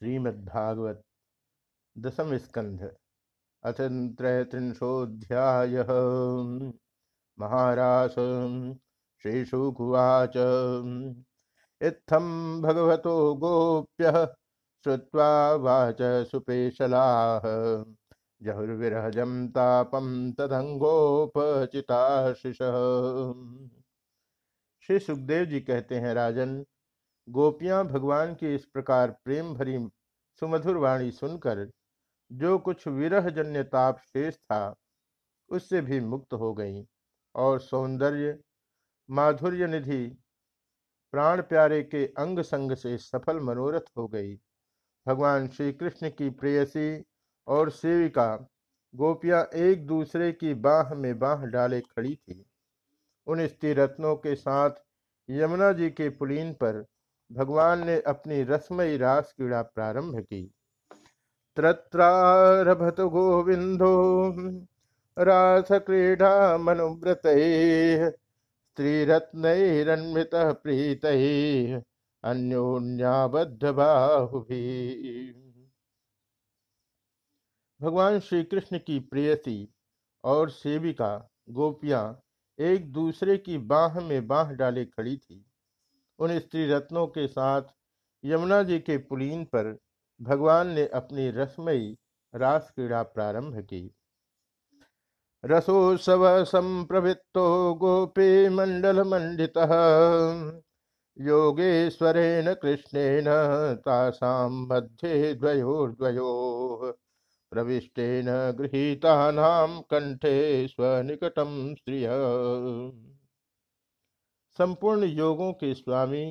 श्रीमद्भागवत दशम स्कंध अथ त्रयत्रिंशोऽध्याय महारास श्रीशुकुवाच। इत्थं भगवतो गोप्य श्रुत्वा वाच सुपेशलाः। जहुर्विरहजं तापं तदङ्गोपचिताशिषः। श्री सुखदेव जी कहते हैं, राजन गोपियाँ भगवान की इस प्रकार प्रेम भरी सुमधुर वाणी सुनकर जो कुछ विरह जन्य ताप शेष था, उससे भी मुक्त हो गईं और सौंदर्य माधुर्य निधि प्राण प्यारे के अंग संग से सफल मनोरथ हो गई। भगवान श्री कृष्ण की प्रेयसी और सेविका गोपियाँ एक दूसरे की बाह में बाह डाले खड़ी थी। उन स्त्री रत्नों के साथ यमुना जी के पुलीन पर भगवान ने अपनी रसमयी रास क्रीड़ा प्रारंभ की। त्रत्रारभत गोविंदो, रास क्रीड़ा मनोव्रत मनुव्रत स्त्रीरत्नरन्वित प्रीत, अन्योन्याबद्ध बाहु भी भगवान श्री कृष्ण की प्रेयसी और सेविका गोपियाँ एक दूसरे की बाह में बाह डाले खड़ी थी। उन स्त्री रत्नों के साथ यमुना जी के पुलीन पर भगवान ने अपनी रसमयी रास क्रीड़ा प्रारंभ की। रसोत्सव संप्रवृत्तो गोपी मंडल मंडित, योगेश्वरेण कृष्णेन तासाम मध्ये द्वयोर्द्वयो, प्रविष्टेन गृहीतानां कंठे स्वनिकटम स्त्रिय। संपूर्ण योगों के स्वामी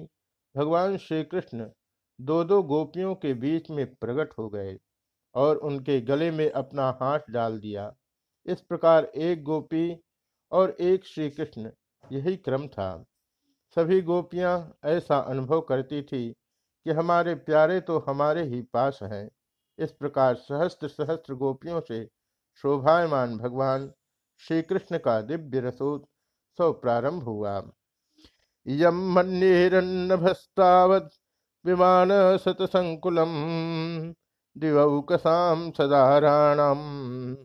भगवान श्री कृष्ण दो दो गोपियों के बीच में प्रकट हो गए और उनके गले में अपना हाथ डाल दिया। इस प्रकार एक गोपी और एक श्री कृष्ण यही क्रम था। सभी गोपियाँ ऐसा अनुभव करती थी कि हमारे प्यारे तो हमारे ही पास हैं। इस प्रकार सहस्त्र सहस्त्र गोपियों से शोभायमान भगवान श्री कृष्ण का दिव्य रसोत्सव प्रारंभ हुआ। यम मन्येरन्नभस्तावत् विमान शतसङ्कुलम् दिवौकसां सदाराणाम्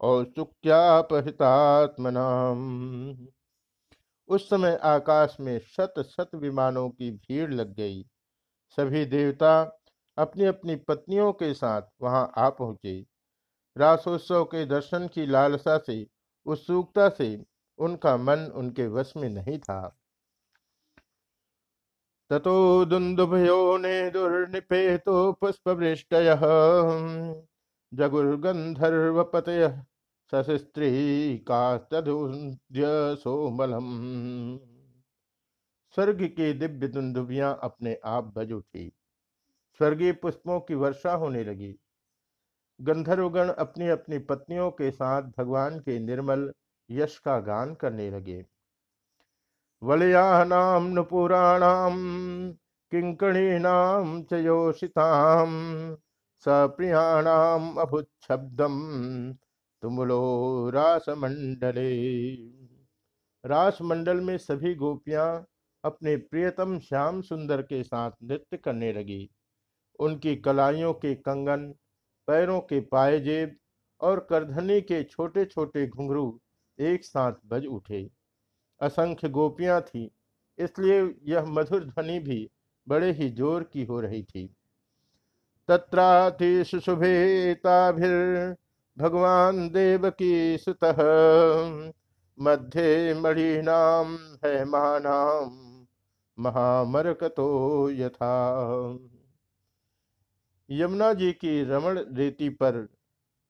औत्सुक्यापहृतात्मनाम्। उस समय आकाश में शत शत विमानों की भीड़ लग गई। सभी देवता अपनी अपनी पत्नियों के साथ वहाँ आ पहुँचे। रासोत्सव के दर्शन की लालसा से, उत्सुकता से उनका मन उनके वश में नहीं था। ततो दुन्दुभयो ने दुर्निपेतो पुष्पवृष्टयः। जगुर्गन्धर्वपतयः सस्त्री कास्तुद्य सोमलम। स्वर्ग की दिव्य दुंदुबियाँ अपने आप बज उठी। स्वर्गीय पुष्पों की वर्षा होने लगी। गंधर्वगण अपनी अपनी पत्नियों के साथ भगवान के निर्मल यश का गान करने लगे। वलयानां नुपुराणां, किङ्कणीनां च योषितां सप्रियाणाम् अभुच्छब्दं तुमुलो रासमंडले रासमंडल में सभी गोपियाँ अपने प्रियतम श्याम सुंदर के साथ नृत्य करने लगी। उनकी कलाइयों के कंगन, पैरों के पायजेब और करधनी के छोटे छोटे घुंघरू एक साथ बज उठे। असंख्य गोपियाँ थी। इसलिए यह मधुर ध्वनि भी बड़े ही ज़ोर की हो रही थी। तत्रातिशुभेताभिर भगवान देव की सुत, मध्य मणिनाम है महानाम महामरकतो यथा। यमुना जी की रमण रेती पर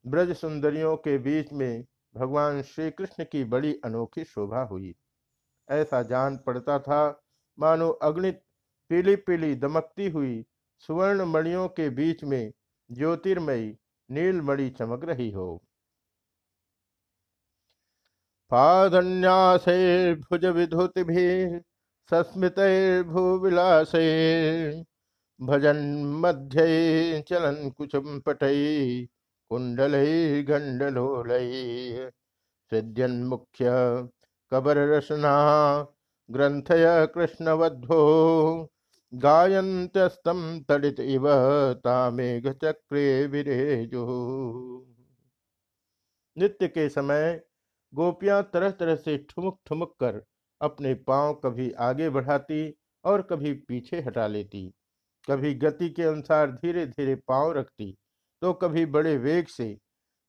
ब्रज सुंदरियों के बीच में भगवान श्री कृष्ण की बड़ी अनोखी शोभा हुई। ऐसा जान पड़ता था। मानो अग्नित पीली पीली दमकती हुई सुवर्ण मणियों के बीच में ज्योतिर्मयी नील मणि चमक रही हो। पादन्यासे भुज विधुति भी भूविलासे भजन मध्य चलन कुचम पटई कुंडल गंडलोलय सृजन मुख्य कबर रसना ग्रंथय कृष्णवध्वो गायंत्यस्तम तड़ित इव तामेघ चक्रे विरेजु। नृत्य के समय गोपियाँ तरह तरह से ठुमुक ठुमुक कर अपने पाँव कभी आगे बढ़ाती और कभी पीछे हटा लेती। कभी गति के अनुसार धीरे धीरे पाँव रखती तो कभी बड़े वेग से,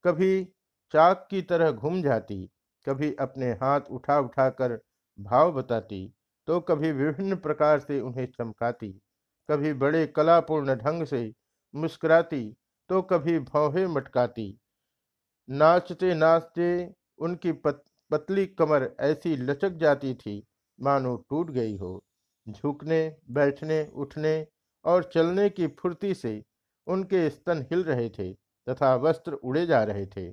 कभी चाक की तरह घूम जाती। कभी अपने हाथ उठा उठाकर भाव बताती तो कभी विभिन्न प्रकार से उन्हें चमकाती कभी बड़े कलापूर्ण ढंग से मुस्कुराती तो कभी भौहे मटकाती। नाचते नाचते उनकी पत, पतली कमर ऐसी लचक जाती थी मानो टूट गई हो। झुकने बैठने उठने और चलने की फुर्ती से उनके स्तन हिल रहे थे तथा वस्त्र उड़े जा रहे थे।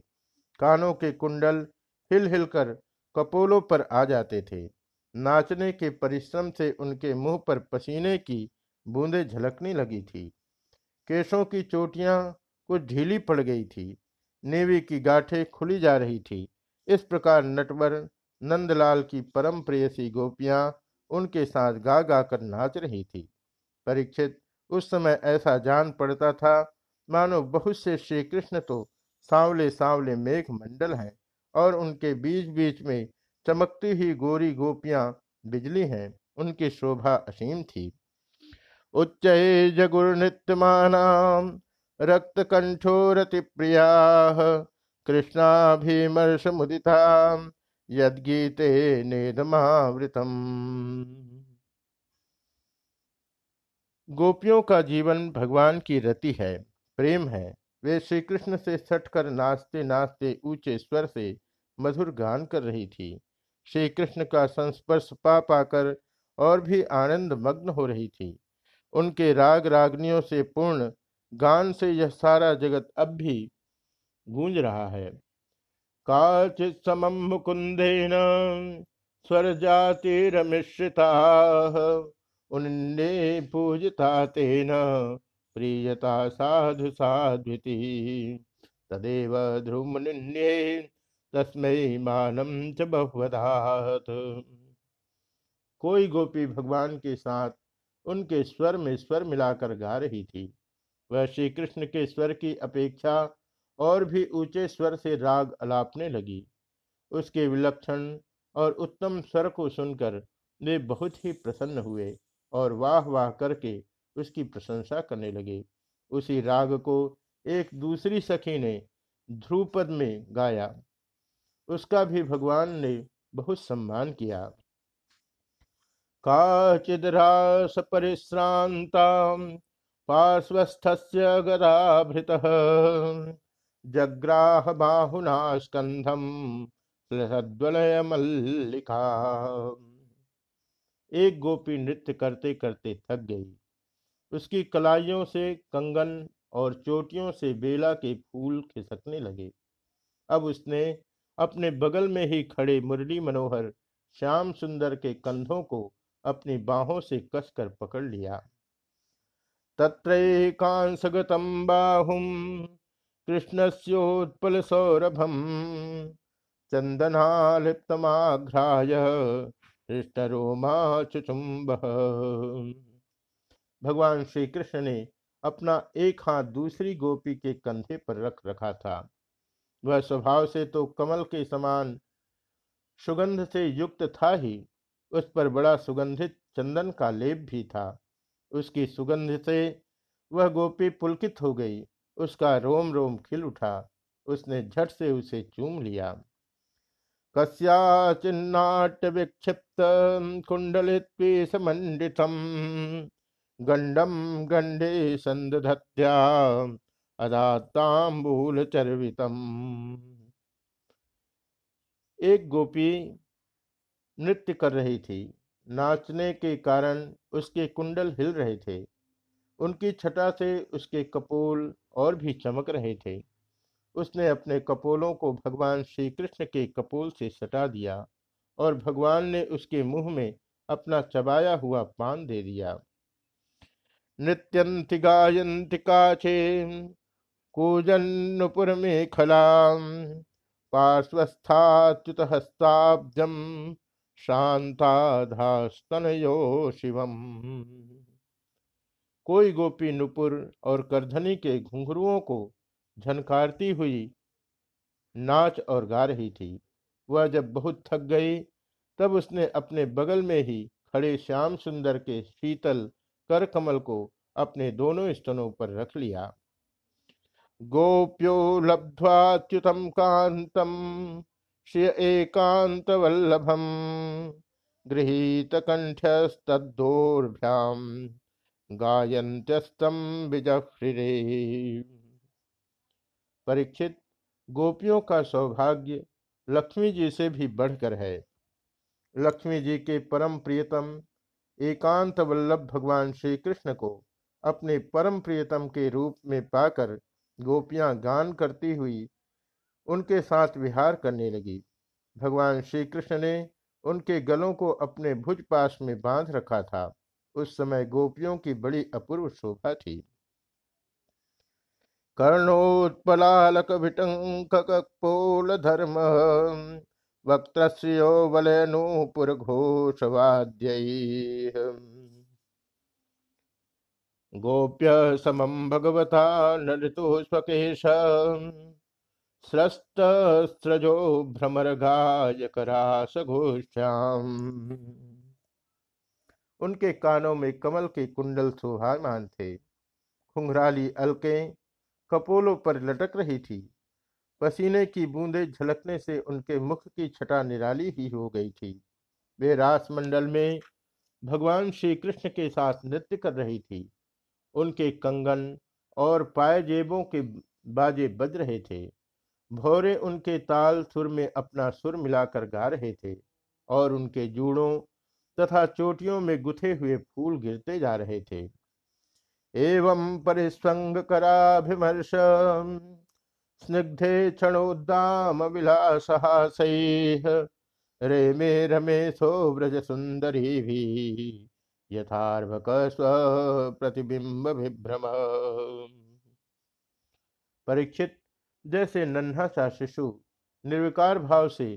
कानों के कुंडल हिल हिलकर कपोलों पर आ जाते थे। नाचने के परिश्रम से उनके मुँह पर पसीने की बूंदें झलकने लगी थी। केशों की चोटियाँ कुछ ढीली पड़ गई थी। नेवी की गाठें खुली जा रही थी। इस प्रकार नटवर, नंदलाल की परम प्रेयसी गोपियाँ उनके साथ गा गा कर नाच रही थी। परीक्षित, उस समय ऐसा जान पड़ता था, मानो बहुत से श्री कृष्ण तो सांवले सांवले मेघ मंडल हैं। और उनके बीच बीच में चमकती ही गोरी गोपियाँ बिजली हैं, उनकी शोभा असीम थी। उच्च जगुर नृत्यमानाम रक्त कंठोरति प्रिया कृष्णाभिमर्श मुदिता यदगीते नेदमावृतम। गोपियों का जीवन भगवान की रति है, प्रेम है। वे श्री कृष्ण से सटकर नाचते नाचते ऊँचे स्वर से मधुर गान कर रही थी। श्री कृष्ण का संस्पर्श पा पाकर और भी आनंद मग्न हो रही थी। उनके राग रागनियों से पूर्ण गान से यह सारा जगत अब भी गूंज रहा है। काचित समम मुकुंदेन स्वर जातिरमिश्रिता उन्ने पूजता तेन प्रियता साधु साध्विति। तदेव ध्रुवनिन्ये तस्मय मानम च बहुवधात कोई गोपी भगवान के साथ उनके स्वर में स्वर मिलाकर गा रही थी। वह श्री कृष्ण के स्वर की अपेक्षा और भी ऊँचे स्वर से राग अलापने लगी। उसके विलक्षण और उत्तम स्वर को सुनकर वे बहुत ही प्रसन्न हुए और वाह वाह करके उसकी प्रशंसा करने लगे। उसी राग को एक दूसरी सखी ने ध्रुपद में गाया। उसका भी भगवान ने बहुत सम्मान किया। काचिद्रास परिश्रांता पार्श्वस्थस्य गदाभृतः। जग्राह बाहुना स्कंधम मल्लिका एक गोपी नृत्य करते करते थक गई। उसकी कलाइयों से कंगन और चोटियों से बेला के फूल खिसकने लगे। अब उसने अपने बगल में ही खड़े मुरली मनोहर श्याम सुंदर के कंधों को अपनी बाहों से कसकर पकड़ लिया। तत्रैकांसगतं बाहुं कृष्णस्योत्पलसौरभं चन्दनालिप्तमाघ्राय हृष्टरोमा चुचुम्ब भगवान श्री कृष्ण ने अपना एक हाथ दूसरी गोपी के कंधे पर रख रखा था। वह स्वभाव से तो कमल के समान सुगंध से युक्त था ही, उस पर बड़ा सुगंधित चंदन का लेप भी था। उसकी सुगंध से वह गोपी पुलकित हो गई, उसका रोम रोम खिल उठा, उसने झट से उसे चूम लिया। कस्याचिन्नाट्य विक्षिप्त कुंडलित्मंडितम गंडम गंडे संदध्या अदातांबूल चर्वितम एक गोपी नृत्य कर रही थी। नाचने के कारण उसके कुंडल हिल रहे थे। उनकी छटा से उसके कपोल और भी चमक रहे थे। उसने अपने कपोलों को भगवान श्री कृष्ण के कपोल से सटा दिया और भगवान ने उसके मुँह में अपना चबाया हुआ पान दे दिया। नृत्यंति गायंति काचे कूजन्नुपुर में खलाम पार्श्वस्थाच्युत हस्ताब्जम शांताधास्तनयो शिवम। कोई गोपी नुपुर और करधनी के घुंघरुओं को झनकारती हुई नाच और गा रही थी। वह जब बहुत थक गई, तब उसने अपने बगल में ही खड़े श्याम सुंदर के शीतल कर कमल को अपने दोनों स्तनों पर रख लिया। गोप्यो लब्ध्वाच्युतम कांतम श्रिय एकांत वल्लभम गृहीत कंठस्तोर्भ्याम गायंत्यस्तम बिजफ्रिरे परीक्षित, गोपियों का सौभाग्य लक्ष्मी जी से भी बढ़कर है। लक्ष्मी जी के परम प्रियतम एकांत वल्लभ भगवान श्री कृष्ण को अपने परम प्रियतम के रूप में पाकर गोपियाँ गान करती हुई उनके साथ विहार करने लगी। भगवान श्री कृष्ण ने उनके गलों को अपने भुज पास में बाँध रखा था। उस समय गोपियों की बड़ी अपूर्व शोभा थी। कर्णोत्पलालक विटंकोल धर्म वक्तश्रियो वलयनूपुर घोषवाद्य गोप्य समम भगवता नृतु स्वकेश। स्रस्तस्रजो भ्रमरगायकरासघोष्याम। उनके कानों में कमल के कुंडल शोभामान थे। खुंघराली अलके कपोलों पर लटक रही थी। पसीने की बूंदें झलकने से उनके मुख की छटा निराली ही हो गई थी। वे रासमंडल में भगवान श्री कृष्ण के साथ नृत्य कर रही थी। उनके कंगन और पायजेबों के बाजे बज रहे थे। भौरे उनके ताल सुर में अपना सुर मिलाकर गा रहे थे और उनके जूड़ों तथा चोटियों में गुथे हुए फूल गिरते जा रहे थे। एवं परिस्वंग कराभिमर्श स्निग्धे क्षणोद्दाम विलासहास रे मे रमेशो व्रज सुंदरी भी यथार्भक स्व प्रतिबिंब विभ्रम परीक्षित, जैसे नन्हा सा शिशु निर्विकार भाव से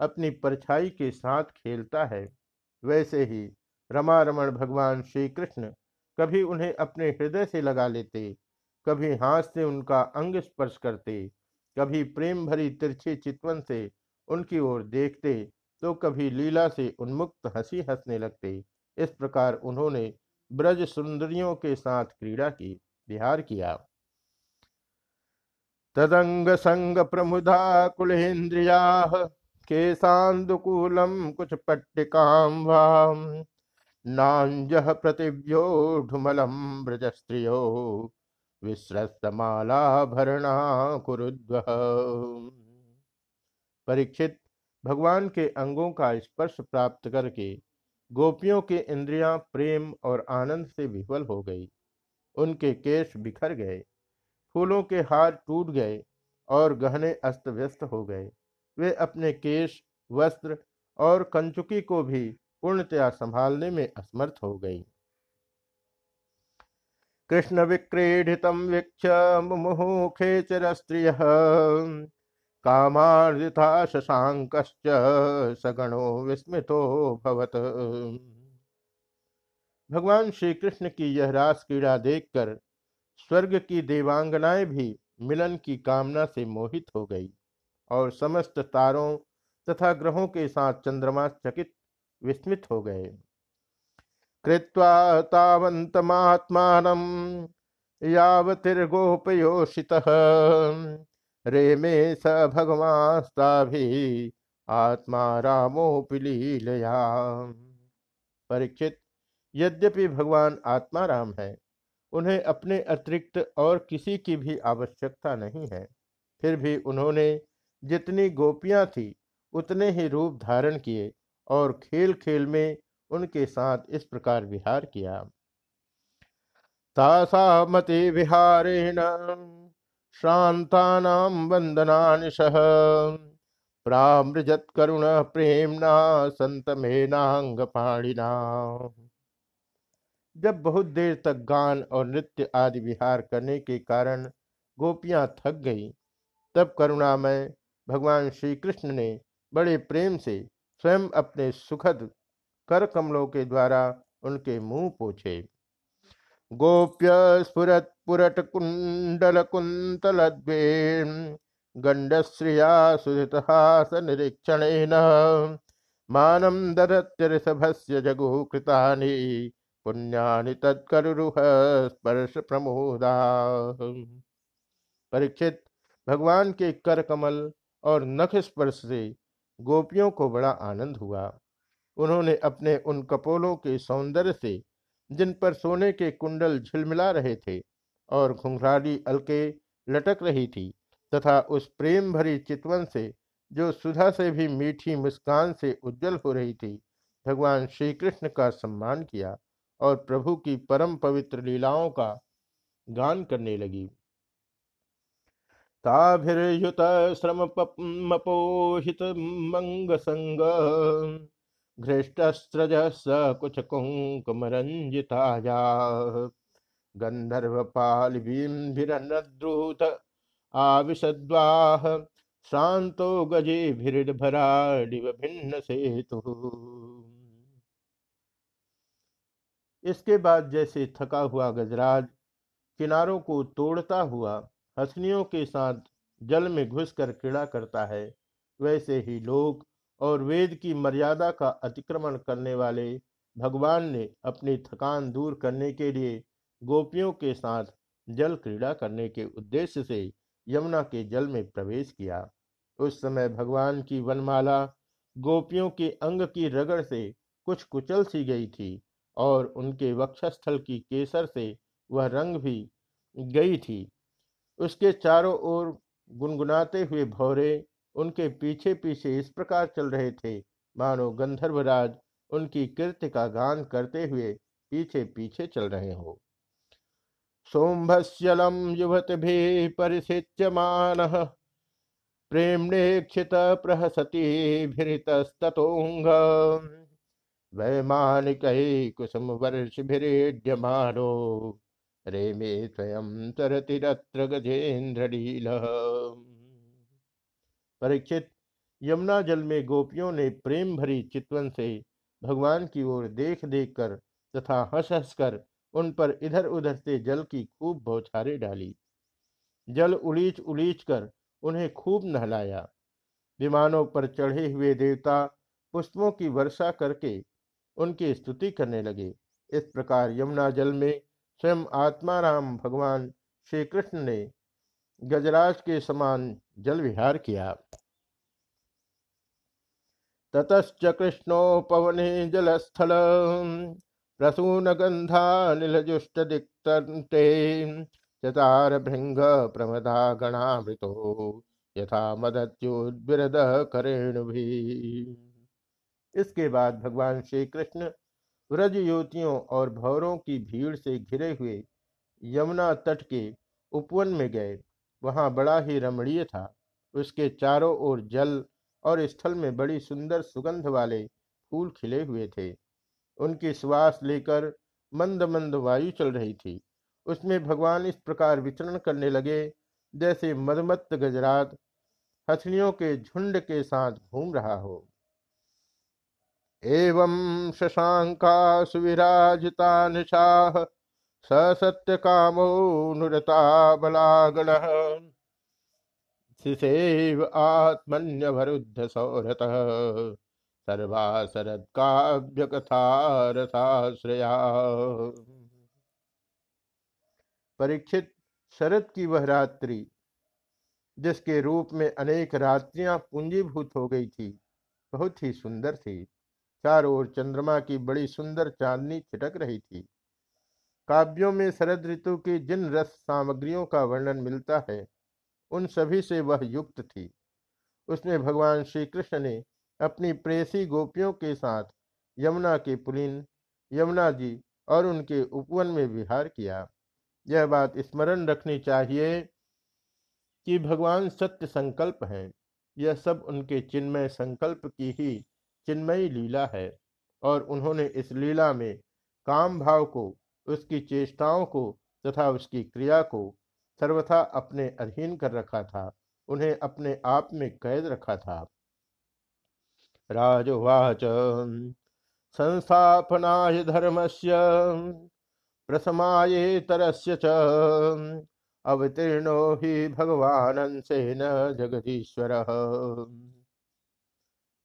अपनी परछाई के साथ खेलता है, वैसे ही रमारमण भगवान श्री कृष्ण कभी उन्हें अपने हृदय से लगा लेते कभी हाथ से उनका अंग स्पर्श करते, कभी प्रेम भरी तिरछी चितवन से उनकी ओर देखते तो कभी लीला से उन्मुक्त हँसी हंसने लगते। इस प्रकार उन्होंने ब्रज सुंदरियों के साथ क्रीड़ा की, विहार किया। तदंग संग प्रमुदा कुलेन्द्रिया केशान्दुकूलम कुछ पट्टिकाम वाम नांज प्रतिव्योढुमलम ब्रज स्त्रियो विश्रस्तमालाभरणा कुरुद्व परीक्षित, भगवान के अंगों का स्पर्श प्राप्त करके गोपियों के इंद्रियाँ प्रेम और आनंद से विफल हो गई। उनके केश बिखर गए, फूलों के हार टूट गए और गहने अस्त व्यस्त हो गए। वे अपने केश, वस्त्र और कंचुकी को भी पूर्णतया संभालने में असमर्थ हो गई। कृष्ण विक्रीडित वीक्ष मुमुखे चिरस्त्रिय। कामार्जिता शशांक सगणो विस्मितो भवत। भगवान श्री कृष्ण की यह रास क्रीड़ा देखकर स्वर्ग की देवांगनाएँ भी मिलन की कामना से मोहित हो गई और समस्त तारों तथा ग्रहों के साथ चंद्रमा चकित विस्मित हो गए। कृत्वा तावंतमात्मान यावतिर्गोपयोषित। रे में स भी आत्मा रामोपिलीलया परीक्षित, यद्यपि भगवान आत्मा राम है, उन्हें अपने अतिरिक्त और किसी की भी आवश्यकता नहीं है। फिर भी उन्होंने जितनी गोपियाँ थी, उतने ही रूप धारण किए और खेल खेल में उनके साथ इस प्रकार विहार किया। तासा मति विहारेण शांतानाम वंदना सह। प्रामृजत करुण प्रेमना संतमेनांग पाणिना। जब बहुत देर तक गान और नृत्य आदि विहार करने के कारण गोपियाँ थक गई, तब करुणामय भगवान श्री कृष्ण ने बड़े प्रेम से स्वयं अपने सुखद कर कमलों के द्वारा उनके मुँह पोछे। गोप्य स्फुरत पुरट कुंडल कुंतल गंडश्रिया सुहृतहास निरीक्षण मानम ददत्यऋषभस्य जगु कृतानि, पुण्यानि तत्करुरुह स्पर्श प्रमोदा। परीक्षित, भगवान के कर कमल और नख स्पर्श से गोपियों को बड़ा आनंद हुआ। उन्होंने अपने उन कपोलों के सौंदर्य से, जिन पर सोने के कुंडल झिलमिला रहे थे और घुंघराली अलके लटक रही थी, तथा उस प्रेम भरी चितवन से, जो सुधा से भी मीठी मुस्कान से उज्जवल हो रही थी, भगवान श्री कृष्ण का सम्मान किया और प्रभु की परम पवित्र लीलाओं का गान करने लगी। ताभिर्युत श्रमपोहित मंग संग घृष्टस्रज स कुछ कुंकुमरंजिताया गंधर्वपालिभिरद्रुत आविशद्वाह शांतो गजे भिड़भराडिव भिन्न सेतु इसके बाद जैसे थका हुआ गजराज किनारों को तोड़ता हुआ हसनियों के साथ जल में घुसकर क्रीड़ा करता है, वैसे ही लोग और वेद की मर्यादा का अतिक्रमण करने वाले भगवान ने अपनी थकान दूर करने के लिए गोपियों के साथ जल क्रीड़ा करने के उद्देश्य से यमुना के जल में प्रवेश किया। उस समय भगवान की वनमाला गोपियों के अंग की रगड़ से कुछ कुचल सी गई थी और उनके वक्षस्थल की केसर से वह रंग भी गई थी। उसके चारों ओर गुनगुनाते हुए भौरे उनके पीछे पीछे इस प्रकार चल रहे थे। मानो गंधर्वराज उनकी कीर्ति का गान करते हुए पीछे पीछे चल रहे हो। सोम्भस्यलम युवत भी परिसिच्यमान प्रेमणेक्षित प्रहसती भितस्तोंग वैमानिक कुसुम वर्ष भिरेड्यमानो रेमे स्वयं तरतिरत्र गजेन्द्रलील परीक्षित यमुना जल में गोपियों ने प्रेम भरी चितवन से भगवान की ओर देख देख कर तथा हंस हंस कर उन पर इधर उधर से जल की खूब बौछारें डाली। जल उलीच उलीच कर उन्हें खूब नहलाया। विमानों पर चढ़े हुए देवता पुष्पों की वर्षा करके उनकी स्तुति करने लगे। इस प्रकार यमुना जल में स्वयं आत्माराम भगवान श्री कृष्ण ने गजराज के समान जल विहार किया। ततश्च कृष्णोपवने जलस्थल, प्रसून गंधा नीलजुष्ट दिक्तन्ते, चतार भृंग प्रमदा गणामृतो, यथा मदत्युद्विरद करेण भी इसके बाद भगवान श्री कृष्ण व्रज युवतियों और भौरों की भीड़ से घिरे हुए यमुना तट के उपवन में गए। वहाँ बड़ा ही रमणीय था। उसके चारों ओर जल और स्थल में बड़ी सुंदर सुगंध वाले फूल खिले हुए थे। उनकी श्वास लेकर मंद मंद वायु चल रही थी। उसमें भगवान इस प्रकार विचरण करने लगे, जैसे मदमत्त गजरात हथनियों के झुंड के साथ घूम रहा हो। एवं शशांका सुविराजिता निशाह सत्य कामो नुरता बलागण शिशेव आत्मन्यवरुद्ध सौरथ सर्वा शरद काव्य कथा रसाश्रया परीक्षित शरद की वह रात्रि, जिसके रूप में अनेक रात्रियाँ पूंजीभूत हो गई थी, बहुत ही सुंदर थी। चारों ओर चंद्रमा की बड़ी सुंदर चांदनी छिटक रही थी। काव्यों में शरद ऋतु की जिन रस सामग्रियों का वर्णन मिलता है, उन सभी से वह युक्त थी। उसमें भगवान श्री कृष्ण ने अपनी प्रेसी गोपियों के साथ यमुना के पुलिन, यमुना जी और उनके उपवन में विहार किया। यह बात स्मरण रखनी चाहिए कि भगवान सत्य संकल्प हैं। यह सब उनके चिन्मय संकल्प की ही चिन्मयी लीला है और उन्होंने इस लीला में काम भाव को उसकी चेष्टाओं को तथा उसकी क्रिया को सर्वथा अपने अधीन कर रखा था, उन्हें अपने आप में कैद रखा था। राजवाच, संस्थापनाय धर्मस्य, प्रसमाये तरस्य च, अवतीर्णो ही भगवान सेन जगदीश्वर।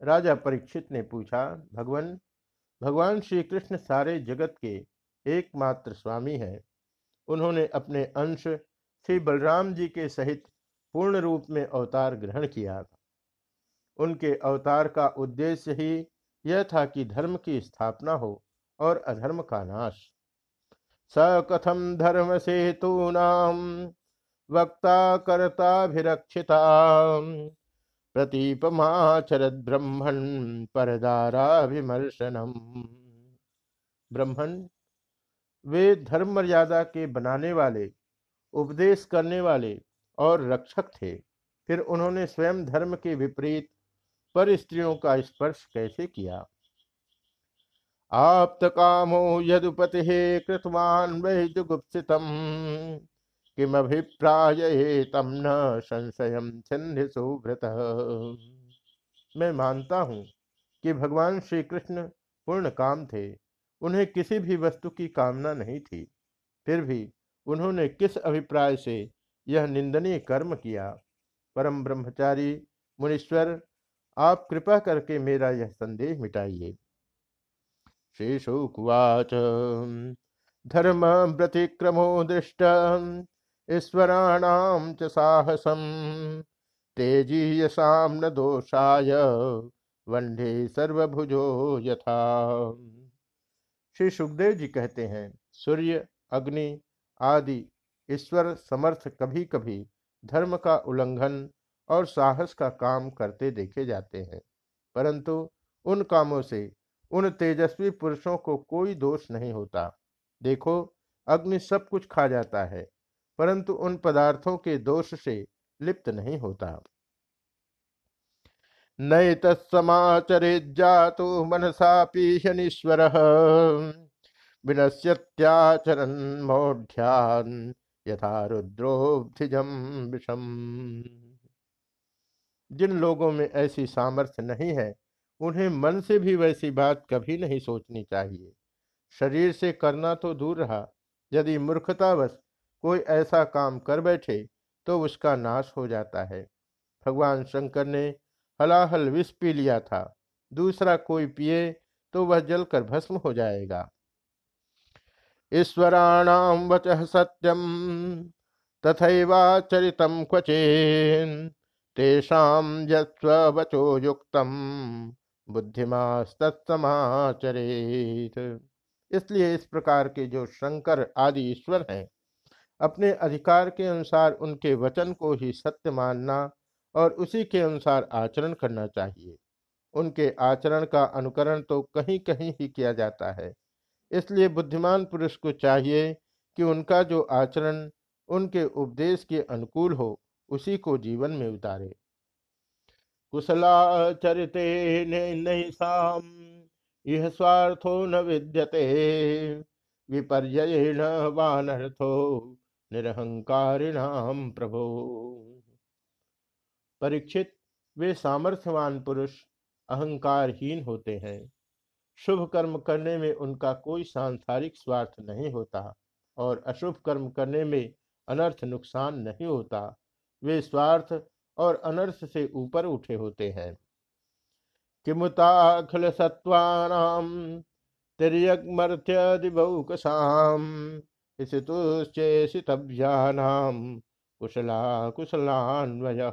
राजा परीक्षित ने पूछा, भगवान भगवान श्री कृष्ण सारे जगत के एकमात्र स्वामी हैं। उन्होंने अपने अंश श्री बलराम जी के सहित पूर्ण रूप में अवतार ग्रहण किया। उनके अवतार का उद्देश्य ही यह था कि धर्म की स्थापना हो और अधर्म का नाश। स कथम धर्म सेतूनाम वक्ता कर्ताभिरक्षिता प्रतीपमाचरद ब्रह्मण परदाराभिमर्शनम। ब्रह्मण वे धर्म मर्यादा के बनाने वाले, उपदेश करने वाले और रक्षक थे। फिर उन्होंने स्वयं धर्म के विपरीत पर स्त्रियों का स्पर्श कैसे किया? आप कामो यदुपति कृतवान वै जुगुप्सितम किमभिप्राय तम न संशय छंद सुव्रत मैं मानता हूँ कि भगवान श्री कृष्ण पूर्ण काम थे। उन्हें किसी भी वस्तु की कामना नहीं थी। फिर भी उन्होंने किस अभिप्राय से यह निंदनीय कर्म किया? परम ब्रह्मचारी, मुनीश्वर, आप कृपा करके मेरा यह संदेह मिटाइए। श्रीशुकुवाच। धर्म व्यतिक्रमो दृष्ट ईश्वराणाम च साहसम तेजीयसाम न दोषाय, वंडे सर्वभुजो यथा। श्री सुखदेव जी कहते हैं, सूर्य, अग्नि आदि ईश्वर समर्थ कभी कभी धर्म का उल्लंघन और साहस का काम करते देखे जाते हैं, परंतु उन कामों से उन तेजस्वी पुरुषों को कोई दोष नहीं होता। देखो, अग्नि सब कुछ खा जाता है, परंतु उन पदार्थों के दोष से लिप्त नहीं होता। नई तत्समाचरित जातु मनसा पीशनीश्वर विनश्यत्याचरण मौढ़्यान यथा विषम। जिन लोगों में ऐसी सामर्थ्य नहीं है, उन्हें मन से भी वैसी बात कभी नहीं सोचनी चाहिए। शरीर से करना तो दूर रहा, यदि मूर्खतावश कोई ऐसा काम कर बैठे तो उसका नाश हो जाता है। भगवान शंकर ने हलाहल विष पी लिया था। दूसरा कोई पिए तो वह जलकर भस्म हो जाएगा। ईश्वराणाम वच सत्यम तथैवाचरितम क्वचेन तेषाम यस्वचो युक्तम बुद्धिमास्तमाचरेत इसलिए इस प्रकार के जो शंकर आदि ईश्वर हैं, अपने अधिकार के अनुसार उनके वचन को ही सत्य मानना और उसी के अनुसार आचरण करना चाहिए। उनके आचरण का अनुकरण तो कहीं कहीं ही किया जाता है। इसलिए बुद्धिमान पुरुष को चाहिए कि उनका जो आचरण, उनके उपदेश के अनुकूल हो, उसी को जीवन में उतारे। कुशलाचरिते नैसाम यह स्वार्थो न विद्यते। विपर्यण वानर्थो निरहंकारिणाम प्रभो। परीक्षित, वे सामर्थ्यवान पुरुष, अहंकारहीन होते हैं। शुभ कर्म करने में उनका कोई सांसारिक स्वार्थ नहीं होता और अशुभ कर्म करने में अनर्थ नुकसान नहीं होता। वे स्वार्थ और अनर्थ से ऊपर उठे होते हैं। किमुताखिल सत्वानाम तिर्यमर्थ्यदिबौकसाम इसतुश्चेषितभ्यानाम कुशला कुशलान्वय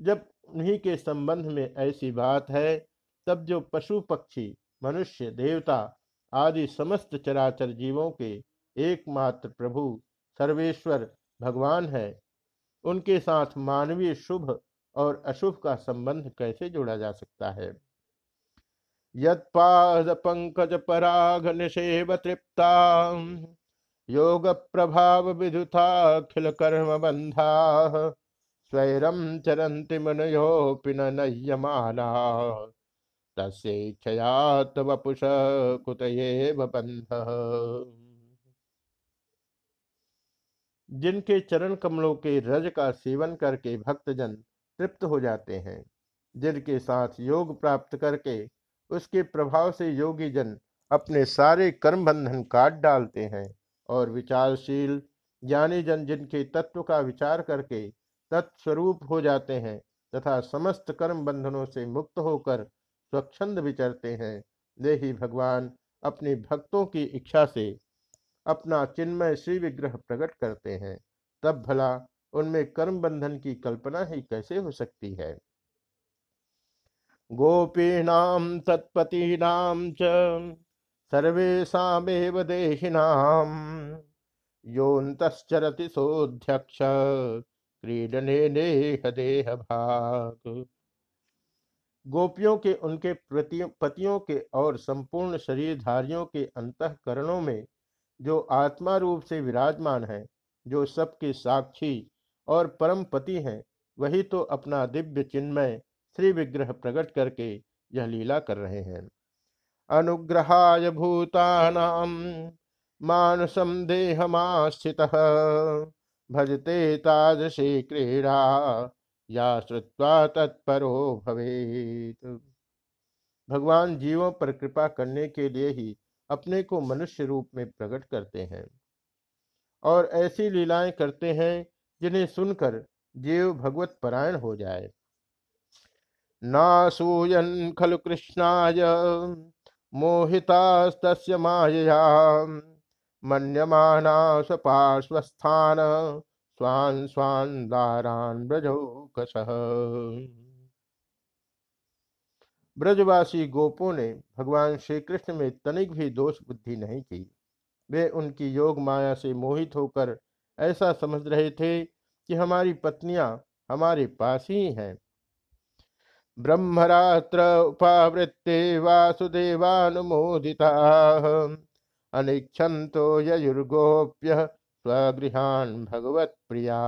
जब उन्हीं के संबंध में ऐसी बात है, तब जो पशु पक्षी, मनुष्य, देवता आदि समस्त चराचर जीवों के एकमात्र प्रभु, सर्वेश्वर, भगवान है, उनके साथ मानवीय शुभ और अशुभ का संबंध कैसे जोड़ा जा सकता है? यद पंकज पराग निषेव तृप्ता योग प्रभाव विदुताखिल कर्म बंधा स्वैरम चरंति मनयो पिनयमाना तस्ेक्षयात वपुष कुतये बंध जिनके चरण कमलों के रज का सेवन करके भक्तजन तृप्त हो जाते हैं, जिनके साथ योग प्राप्त करके उसके प्रभाव से योगी जन अपने सारे कर्म बंधन काट डालते हैं और विचारशील ज्ञानी जन जिनके तत्व का विचार करके तत्स्वरूप हो जाते हैं तथा समस्त कर्म बंधनों से मुक्त होकर स्वच्छंद विचरते हैं, वे ही भगवान अपने भक्तों की इच्छा से अपना चिन्मय श्री विग्रह प्रकट करते हैं। तब भला उनमें कर्म बंधन की कल्पना ही कैसे हो सकती है? गोपीनाम तत्पतीनाम च। सर्वेशामेव देहिनाम। सोऽध्यक्ष, क्रीडने नेह देह भाग गोपियों के, उनके पतियों के और संपूर्ण शरीरधारियों के अंतकरणों में जो आत्मा रूप से विराजमान है, जो सबके साक्षी और परम पति हैं, वही तो अपना दिव्य चिन्मय श्री विग्रह प्रकट करके यह लीला कर रहे हैं। अनुग्रहाय भूतानाम मानसम देहमास्थित भजते तादृशी क्रीड़ा, या श्रुत्वा तत्परो भवेत। भगवान जीवों पर कृपा करने के लिए ही अपने को मनुष्य रूप में प्रकट करते हैं। और ऐसी लीलाएँ करते हैं, जिन्हें सुनकर जीव भगवत परायण हो जाए। नासूयन खलु कृष्णाय मोहिता मायया। मन्यमाना स्वपार्श्वस्थान स्वान स्वान दारान ब्रजोकसः। ब्रजवासी गोपों ने भगवान श्री कृष्ण में तनिक भी दोष बुद्धि नहीं की। वे उनकी योग माया से मोहित होकर ऐसा समझ रहे थे कि हमारी पत्नियाँ हमारे पास ही हैं। ब्रह्मरात्र उपावृत्ते वासुदेवानुमोदिता। अनिक्षंतो युर्गोप्य स्वगृहान भगवत प्रिया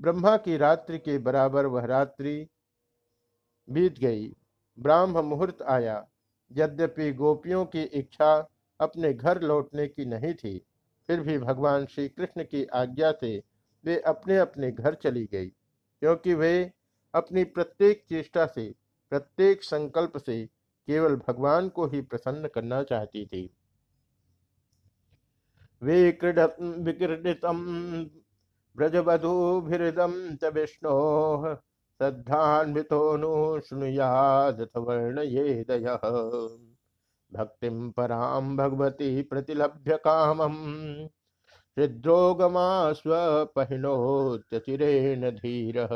ब्रह्मा की रात्रि के बराबर वह रात्रि बीत गई। ब्राह्म मुहूर्त आया। यद्यपि गोपियों की इच्छा अपने घर लौटने की नहीं थी, फिर भी भगवान श्री कृष्ण की आज्ञा से वे अपने अपने घर चली गई, क्योंकि वे अपनी प्रत्येक चेष्टा से, प्रत्येक संकल्प से केवल भगवान को ही प्रसन्न करना चाहती थी। विक्रीडितम ब्रजवधूभिदम च विष्णो श्रद्धान्वितो वर्ण ये दय भक्ति पराम भगवती प्रतिलभ्य कामम। हृद्रोगमा स्वपहिनोच्चिरेण धीर।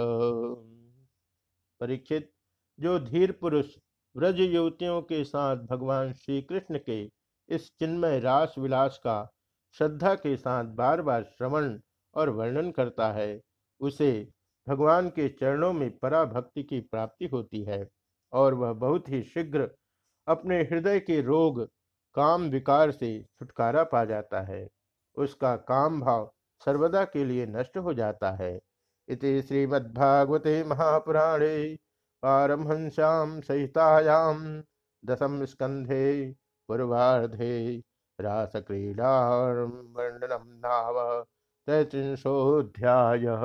परीक्षित जो धीर पुरुष व्रज युवतियों के साथ भगवान श्री कृष्ण के इस चिन्मय रास विलास का श्रद्धा के साथ बार बार श्रवण और वर्णन करता है, उसे भगवान के चरणों में पराभक्ति की प्राप्ति होती है और वह बहुत ही शीघ्र अपने हृदय के रोग, काम विकार से छुटकारा पा जाता है। उसका काम भाव सर्वदा के लिए नष्ट हो जाता है। इति श्रीमद्भागवते महापुराणे पारमहंस्यां सहितायां दशम स्कंधे पूर्वाधे रासक्रीडावर्णनं नाव तैत्रिंशोऽध्यायः